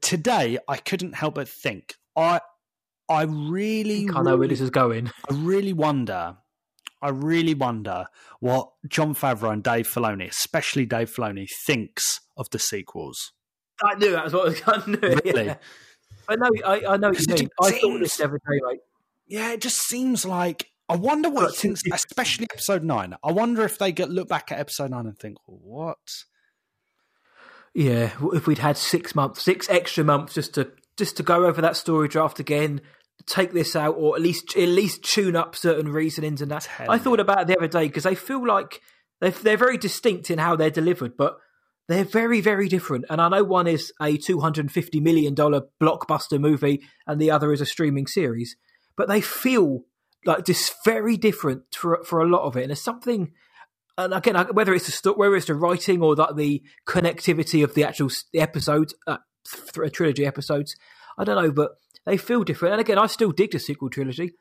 Today, I couldn't help but think. I, I really, I know where this is going. I really wonder. I really wonder what Jon Favreau and Dave Filoni, especially Dave Filoni, thinks of the sequels. I knew that was what I was going to do. Really? Yeah. I know, I, I know what you mean. I thought this the other day, like, Yeah, it just seems like I wonder what But he thinks, it's- especially episode nine. I wonder if they get look back at episode nine and think, what? yeah, if we'd had six months, six extra months just to just to go over that story draft again, take this out, or at least at least tune up certain reasonings and that. Tell I thought about it the other day because they feel like they're they're very distinct in how they're delivered, but they're very very different. And I know one is a two hundred and fifty million dollar blockbuster movie, and the other is a streaming series, but they feel like just very different for for a lot of it. And there's something and again, whether it's the sto- whether it's the writing or that the connectivity of the actual the episodes, uh, th- trilogy episodes, I don't know, but they feel different. And again, I still dig the sequel trilogy,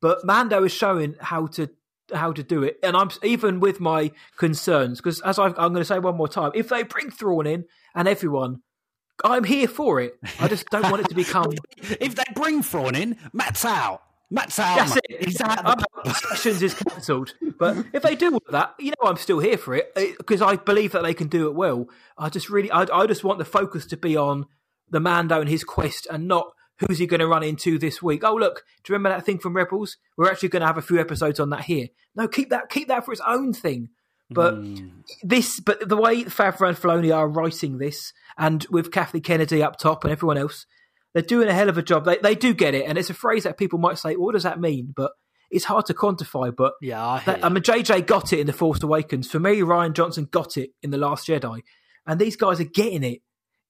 but Mando is showing how to how to do it. And I'm even with my concerns because, as I, I'm going to say one more time, if they bring Thrawn in and everyone, I'm here for it. I just don't want it to become. If they bring Thrawn in, Matt's out. Matt's out. That's mate. it. He's out. Sessions is cancelled, but if they do all that, you know, I'm still here for it uh, because I believe that they can do it well. I just really, I, I just want the focus to be on the Mando and his quest, and not who's he going to run into this week. Oh, look, do you remember that thing from Rebels? We're actually going to have a few episodes on that here. No, keep that, keep that for its own thing. But Hmm. this, but the way Favreau and Filoni are writing this, and with Kathleen Kennedy up top and everyone else, they're doing a hell of a job. They they do get it, and it's a phrase that people might say, "What does that mean?" But it's hard to quantify. But Yeah, I that, I mean, JJ got it in the Force Awakens. For me, Rian Johnson got it in the Last Jedi, and these guys are getting it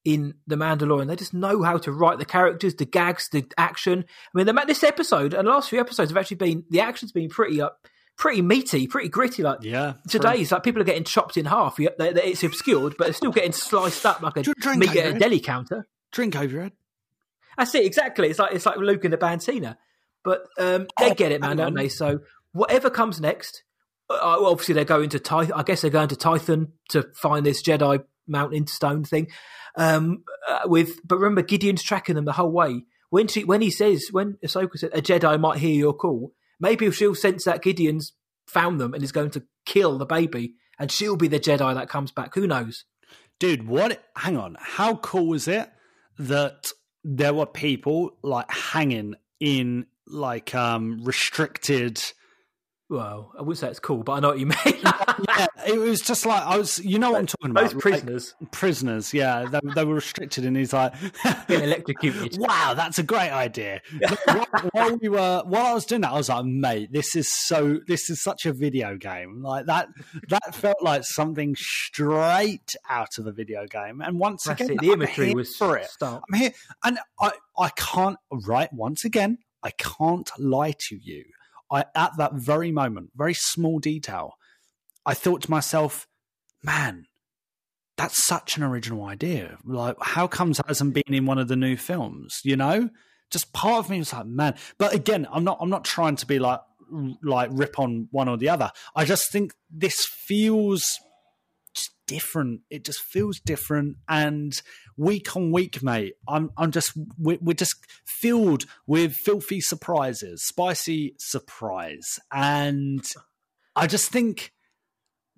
in the Mandalorian. They just know how to write the characters, the gags, the action. I mean, the, this episode and the last few episodes have actually been the action's been pretty up, pretty meaty, pretty gritty. Like Yeah. today's like people are getting chopped in half. Yeah, they- they- It's obscured, but they're still getting sliced up like a drink meat at a deli counter. Drink over your head. That's it exactly. It's like it's like Luke in the Cantina, but um, they Oh, get it, man, don't on. they? So whatever comes next, uh, obviously they're going to Ty- I guess they're going to Tython to find this Jedi Mountain Stone thing. Um, uh, with but remember Gideon's tracking them the whole way. When she when he says when Ahsoka said a Jedi might hear your call, maybe she'll sense that Gideon's found them and is going to kill the baby, and she'll be the Jedi that comes back. Who knows? Dude, what? Hang on. How cool was it that there were people like hanging in like um restricted Well, I wouldn't say it's cool, but I know what you mean. yeah, it was just like I was. You know what I'm talking about? Those like, prisoners prisoners, yeah, they, they were restricted, and he's like, getting electrocuted. "Wow, that's a great idea." while, while we were, while I was doing that, I was like, "Mate, this is so. This is such a video game. Like that. That felt like something straight out of a video game." And once That's again, it. The I'm imagery was for it. I'm here, and I, I can't. Right, once again, I can't lie to you. I at that very moment, very small detail, I thought to myself, "Man, that's such an original idea. Like, how comes hasn't been in one of the new films? You know, just part of me was like, man. But again, I'm not. I'm not trying to be like like rip on one or the other. I just think this feels different. It just feels different, and week on week, mate, I'm I'm just we're, we're just filled with filthy surprises, spicy surprise, and I just think,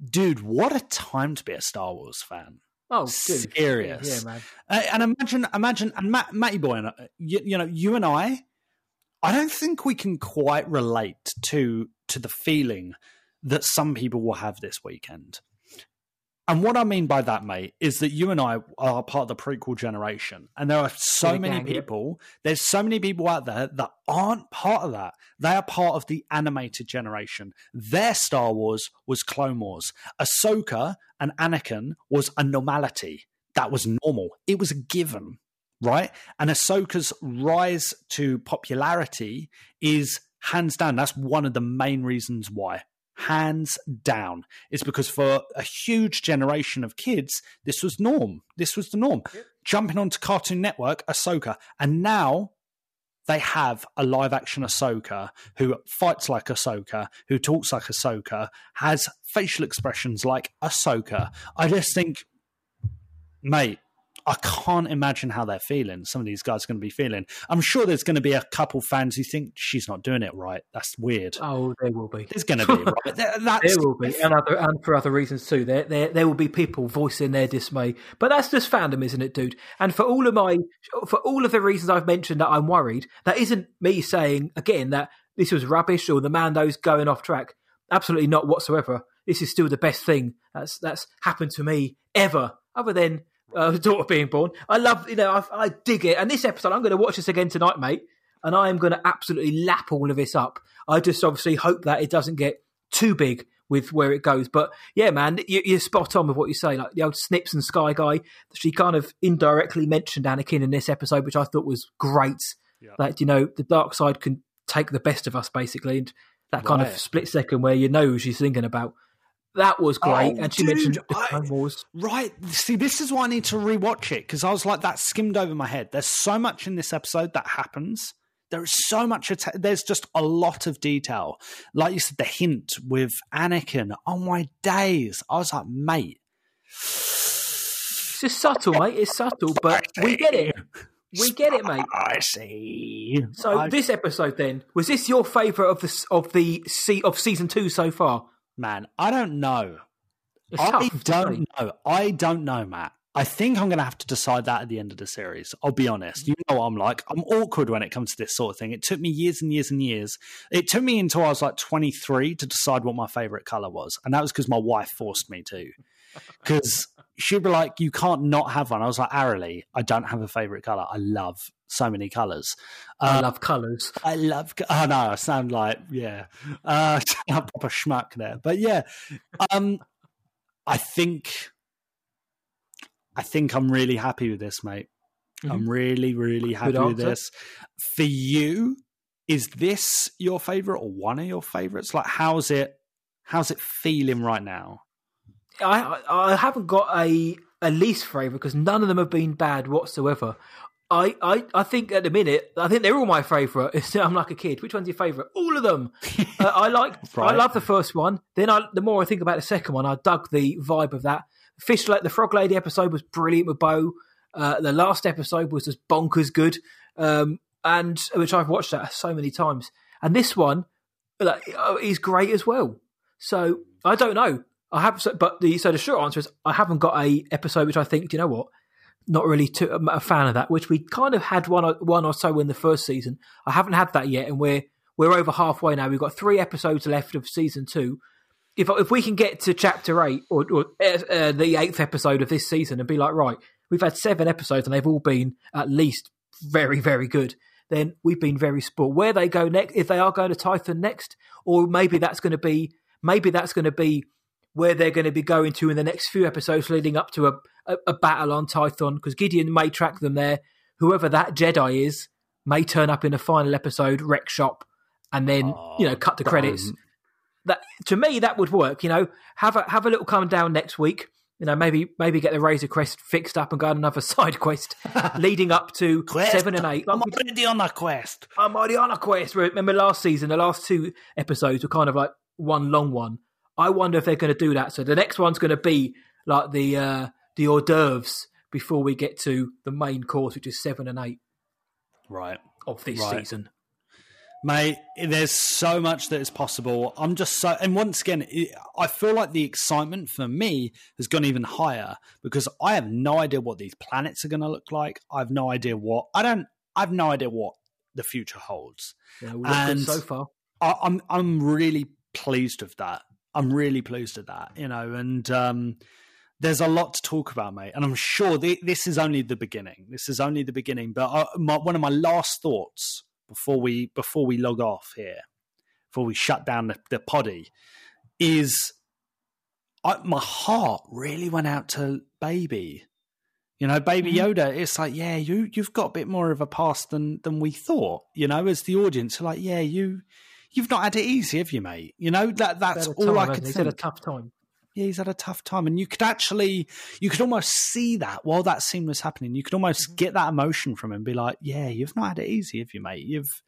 dude, what a time to be a Star Wars fan. Oh, dude. Serious. Yeah, man. Uh, and imagine, imagine, and Matt, Matty boy, and, uh, you, you know, you and I, I don't think we can quite relate to to the feeling that some people will have this weekend. And what I mean by that, mate, is that you and I are part of the prequel generation, and there are so many people. There's so many people out there that aren't part of that. They are part of the animated generation. Their Star Wars was Clone Wars. Ahsoka and Anakin was a normality. That was normal. It was a given, right? And Ahsoka's rise to popularity is hands down. That's one of the main reasons why. Hands down. It's because for a huge generation of kids, this was norm. This was the norm. Jumping onto Cartoon Network, Ahsoka. And now they have a live action Ahsoka who fights like Ahsoka, who talks like Ahsoka, has facial expressions like Ahsoka. I just think, mate, I can't imagine how they're feeling. Some of these guys are going to be feeling. I'm sure there's going to be a couple fans who think she's not doing it right. That's weird. Oh, there will be. There's going to be. Right? there will be, and other and for other reasons too. There, there, there will be people voicing their dismay. But that's just fandom, isn't it, dude? And for all of my, for all of the reasons I've mentioned that I'm worried, that isn't me saying again that this was rubbish or the Mando's going off track. Absolutely not whatsoever. This is still the best thing that's that's happened to me ever, other than uh, daughter being born. I love, you know, I, I dig it. And this episode, I'm going to watch this again tonight, mate, and I am going to absolutely lap all of this up. I just obviously hope that it doesn't get too big with where it goes. But yeah, man, you, are spot on with what you say. Like the old Snips and Sky guy, she kind of indirectly mentioned Anakin in this episode, which I thought was great. Yeah. Like you know, the dark side can take the best of us, basically, and that kind of split second where you know who she's thinking about. That was great. Oh, and she dude, mentioned the Clone Wars. Right. See, this is why I need to rewatch it because I was like, that skimmed over my head. There's so much in this episode that happens. There is so much. Att- there's just a lot of detail. Like you said, the hint with Anakin. Oh my days! I was like, mate. It's just subtle, mate. It's subtle, but we get it. We get it, mate. I see. So I... this episode, then, was this your favourite of the of the of season two so far? Man, I don't know. It's I tough, don't know. I don't know, Matt. I think I'm going to have to decide that at the end of the series. I'll be honest. You know what I'm like. I'm awkward when it comes to this sort of thing. It took me years and years and years. It took me until I was like 23 to decide what my favorite color was. And that was because my wife forced me to. Because she'd be like, you can't not have one. I was like, Arily, I don't have a favorite color. I love so many colors. I uh, love colors. I love. Oh no, I sound like yeah, uh, a proper schmuck there. But yeah, um, I think, I think I'm really happy with this, mate. Mm-hmm. I'm really, really happy with this. For you, is this your favorite or one of your favorites? Like, how's it? How's it feeling right now? I I haven't got a a least favorite because none of them have been bad whatsoever. I, I, I think at the minute, I think they're all my favourite. I'm like a kid. Which one's your favourite? All of them. uh, I like, right. I love the first one. Then I, the more I think about the second one, I dug the vibe of that. Fish, like the Frog Lady episode was brilliant with Bo. Uh, the last episode was just bonkers good, um, and which I've watched that so many times. And this one, like, uh, is great as well. So I don't know. I have, but the so the short answer is I haven't got a episode which I think. Do you know what? Not really too, a fan of that. Which we kind of had one or, one or so in the first season. I haven't had that yet, and we're we're over halfway now. We've got three episodes left of season two. If if we can get to chapter eight or, or uh, uh, the eighth episode of this season and be like, right, we've had seven episodes and they've all been at least very very good then we've been very spoiled. Where they go next, if they are going to Tython next, or maybe that's going to be, maybe that's going to be where they're going to be going to in the next few episodes leading up to a, a, a battle on Tython, because Gideon may track them there. Whoever that Jedi is may turn up in the final episode, wreck shop, and then oh, you know cut the credits. That to me that would work. You know, have a have a little come down next week. You know, maybe maybe get the Razor Crest fixed up and go on another side quest leading up to quest? seven and eight. Like, I'm already on a quest. I'm already on a quest. Remember last season, the last two episodes were kind of like one long one I wonder if they're going to do that. So the next one's going to be like the uh, the hors d'oeuvres before we get to the main course, which is seven and eight. Right. Of this right. season. Mate, there's so much that is possible. I'm just so, and once again, I feel like the excitement for me has gone even higher because I have no idea what these planets are going to look like. I have no idea what I don't. I have no idea what the future holds. Yeah, and so far, I, I'm I'm really pleased with that. I'm really pleased at that, you know, and um, there's a lot to talk about, mate. And I'm sure th- this is only the beginning. This is only the beginning. But uh, my, one of my last thoughts before we before we log off here, before we shut down the, the poddy, is I, my heart really went out to Baby. You know, Baby mm-hmm. Yoda. It's like, yeah, you you've got a bit more of a past than than we thought. You know, as the audience, are like, yeah, you you've not had it easy, have you, mate? You know that that's all I could think. He's had a tough time. yeah, he's had a tough time. And you could actually, you could almost see that while that scene was happening. You could almost mm-hmm. get that emotion from him, be like, yeah, you've not had it easy, have you, mate? You've,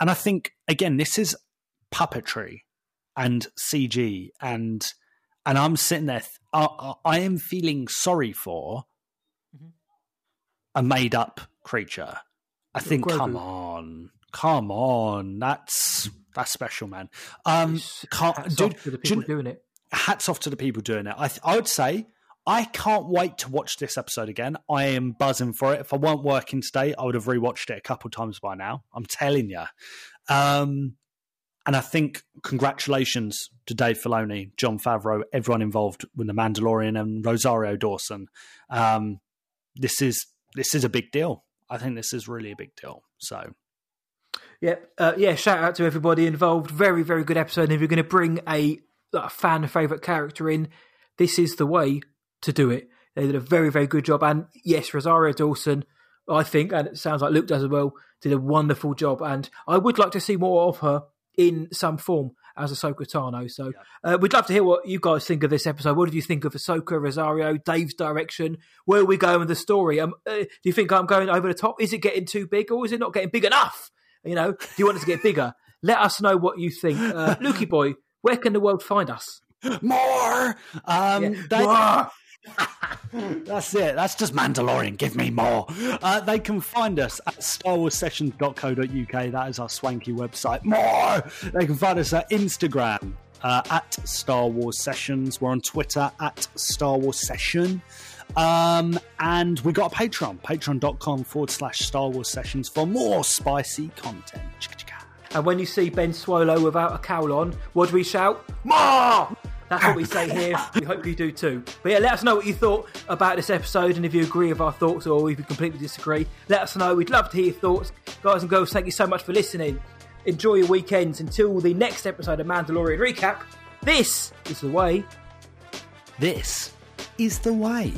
and I think again, this is puppetry and CG, and and I'm sitting there, I, I am feeling sorry for mm-hmm. a made up creature. I think, come on, come on, that's that's special, man. Um, hats dude, off to the people doing it. Hats off to the people doing it. I, I would say I can't wait to watch this episode again. I am buzzing for it. If I weren't working today, I would have rewatched it a couple times by now. I'm telling you. Um, and I think congratulations to Dave Filoni, Jon Favreau, everyone involved with the Mandalorian and Rosario Dawson. Um, this is this is a big deal. I think this is really a big deal. So Yep. Uh, yeah, shout out to everybody involved. Very, very good episode. And if you're going to bring a, like, a fan favourite character in, this is the way to do it. They did a very, very good job. And yes, Rosario Dawson, I think, and it sounds like Luke does as well, did a wonderful job. And I would like to see more of her in some form as Ahsoka Tano. So yeah. uh, we'd love to hear what you guys think of this episode. What did you think of Ahsoka, Rosario, Dave's direction? Where are we going with the story? Um, uh, do you think I'm going over the top? Is it getting too big or is it not getting big enough? You know, do you want it to get bigger? Let us know what you think. Uh, Lukey boy, where can the world find us? More! Um, yeah. they, more! That's it. That's just Mandalorian. Give me more. Uh, they can find us at starwarsessions.co.uk. That is our swanky website. More. They can find us at Instagram uh, at Star Wars Sessions. We're on Twitter at Star Wars Session. Um, and we got a Patreon, patreon.com forward slash Star Wars Sessions for more spicy content. And when you see Ben Swolo without a cowl on, what do we shout? More! That's what we say here. we hope you do too. But yeah, let us know what you thought about this episode and if you agree with our thoughts or if you completely disagree. Let us know. We'd love to hear your thoughts. Guys and girls, thank you so much for listening. Enjoy your weekends until the next episode of Mandalorian Recap. This is the way. This is the way.